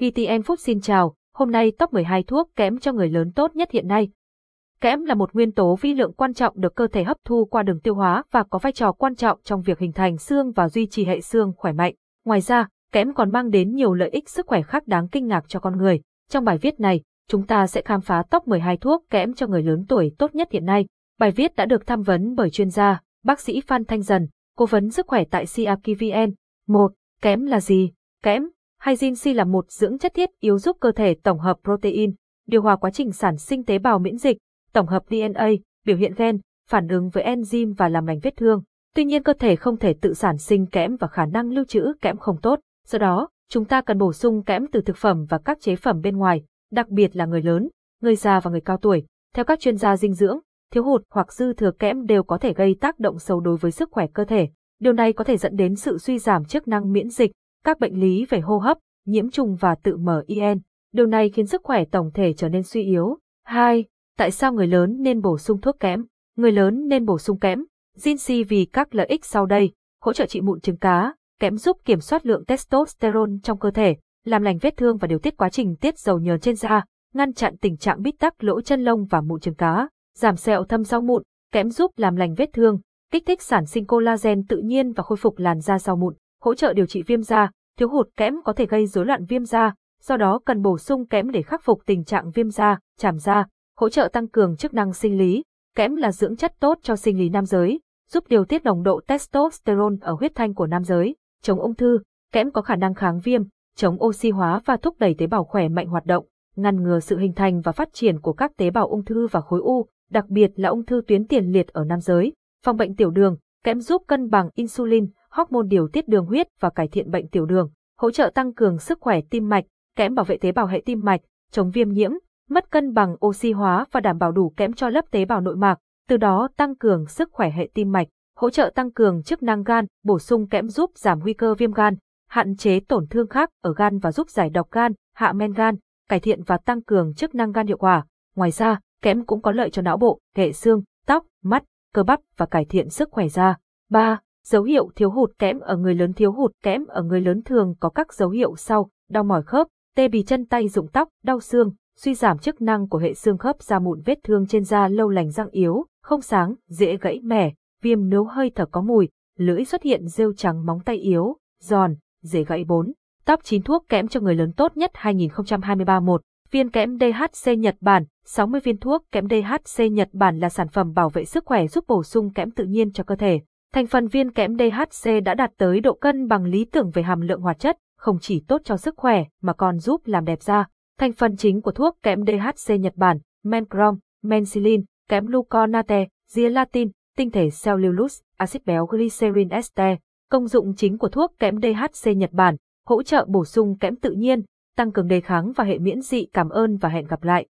VTN Food xin chào, hôm nay top 12 thuốc kẽm cho người lớn tốt nhất hiện nay. Kẽm là một nguyên tố vi lượng quan trọng được cơ thể hấp thu qua đường tiêu hóa và có vai trò quan trọng trong việc hình thành xương và duy trì hệ xương khỏe mạnh. Ngoài ra, kẽm còn mang đến nhiều lợi ích sức khỏe khác đáng kinh ngạc cho con người. Trong bài viết này, chúng ta sẽ khám phá top 12 thuốc kẽm cho người lớn tuổi tốt nhất hiện nay. Bài viết đã được tham vấn bởi chuyên gia, bác sĩ Phan Thanh Dần, cố vấn sức khỏe tại CRKVN. 1. Kẽm là gì? Kẽm Hydrin C là một dưỡng chất thiết yếu giúp cơ thể tổng hợp protein, điều hòa quá trình sản sinh tế bào miễn dịch, tổng hợp DNA, biểu hiện gen, phản ứng với enzyme và làm lành vết thương. Tuy nhiên cơ thể không thể tự sản sinh kẽm và khả năng lưu trữ kẽm không tốt, do đó, chúng ta cần bổ sung kẽm từ thực phẩm và các chế phẩm bên ngoài, đặc biệt là người lớn, người già và người cao tuổi. Theo các chuyên gia dinh dưỡng, thiếu hụt hoặc dư thừa kẽm đều có thể gây tác động xấu đối với sức khỏe cơ thể. Điều này có thể dẫn đến sự suy giảm chức năng miễn dịch, các bệnh lý về hô hấp, nhiễm trùng và tự mở IN. Điều này khiến sức khỏe tổng thể trở nên suy yếu. 2. Tại sao người lớn nên bổ sung thuốc kẽm? Người lớn nên bổ sung kẽm. Zinc vì các lợi ích sau đây, hỗ trợ trị mụn trứng cá, kẽm giúp kiểm soát lượng testosterone trong cơ thể, làm lành vết thương và điều tiết quá trình tiết dầu nhờn trên da, ngăn chặn tình trạng bít tắc lỗ chân lông và mụn trứng cá, giảm sẹo thâm sau mụn, kẽm giúp làm lành vết thương, kích thích sản sinh collagen tự nhiên và khôi phục làn da sau mụn, hỗ trợ điều trị viêm da, thiếu hụt kẽm có thể gây rối loạn viêm da, do đó cần bổ sung kẽm để khắc phục tình trạng viêm da, chàm da, hỗ trợ tăng cường chức năng sinh lý. Kẽm là dưỡng chất tốt cho sinh lý nam giới, giúp điều tiết nồng độ testosterone ở huyết thanh của nam giới, chống ung thư, kẽm có khả năng kháng viêm, chống oxy hóa và thúc đẩy tế bào khỏe mạnh hoạt động, ngăn ngừa sự hình thành và phát triển của các tế bào ung thư và khối u, đặc biệt là ung thư tuyến tiền liệt ở nam giới, phòng bệnh tiểu đường, kẽm giúp cân bằng insulin, hormone điều tiết đường huyết và cải thiện bệnh tiểu đường, hỗ trợ tăng cường sức khỏe tim mạch, kẽm bảo vệ tế bào hệ tim mạch, chống viêm nhiễm, mất cân bằng oxy hóa và đảm bảo đủ kẽm cho lớp tế bào nội mạc, từ đó tăng cường sức khỏe hệ tim mạch, hỗ trợ tăng cường chức năng gan, bổ sung kẽm giúp giảm nguy cơ viêm gan, hạn chế tổn thương khác ở gan và giúp giải độc gan, hạ men gan, cải thiện và tăng cường chức năng gan hiệu quả. Ngoài ra, kẽm cũng có lợi cho não bộ, hệ xương, tóc, mắt, cơ bắp và cải thiện sức khỏe da. 3. Dấu hiệu thiếu hụt kẽm ở người lớn thiếu hụt kẽm ở người lớn thường có các dấu hiệu sau, đau mỏi khớp, tê bì chân tay rụng tóc, đau xương, suy giảm chức năng của hệ xương khớp da mụn vết thương trên da lâu lành răng yếu, không sáng, dễ gãy mẻ, viêm nấu hơi thở có mùi, lưỡi xuất hiện rêu trắng móng tay yếu, giòn, dễ gãy bốn, Top 9 thuốc kẽm cho người lớn tốt nhất 2023 1. Viên kẽm DHC Nhật Bản 60 viên thuốc kẽm DHC Nhật Bản là sản phẩm bảo vệ sức khỏe giúp bổ sung kẽm tự nhiên cho cơ thể. Thành phần viên kẽm DHC đã đạt tới độ cân bằng lý tưởng về hàm lượng hoạt chất, không chỉ tốt cho sức khỏe mà còn giúp làm đẹp da. Thành phần chính của thuốc kẽm DHC Nhật Bản, mencrom, mencillin, kẽm gluconate, gelatin, tinh thể cellulose, axit béo glycerin ester. Công dụng chính của thuốc kẽm DHC Nhật Bản, hỗ trợ bổ sung kẽm tự nhiên, tăng cường đề kháng và hệ miễn dị. Cảm ơn và hẹn gặp lại.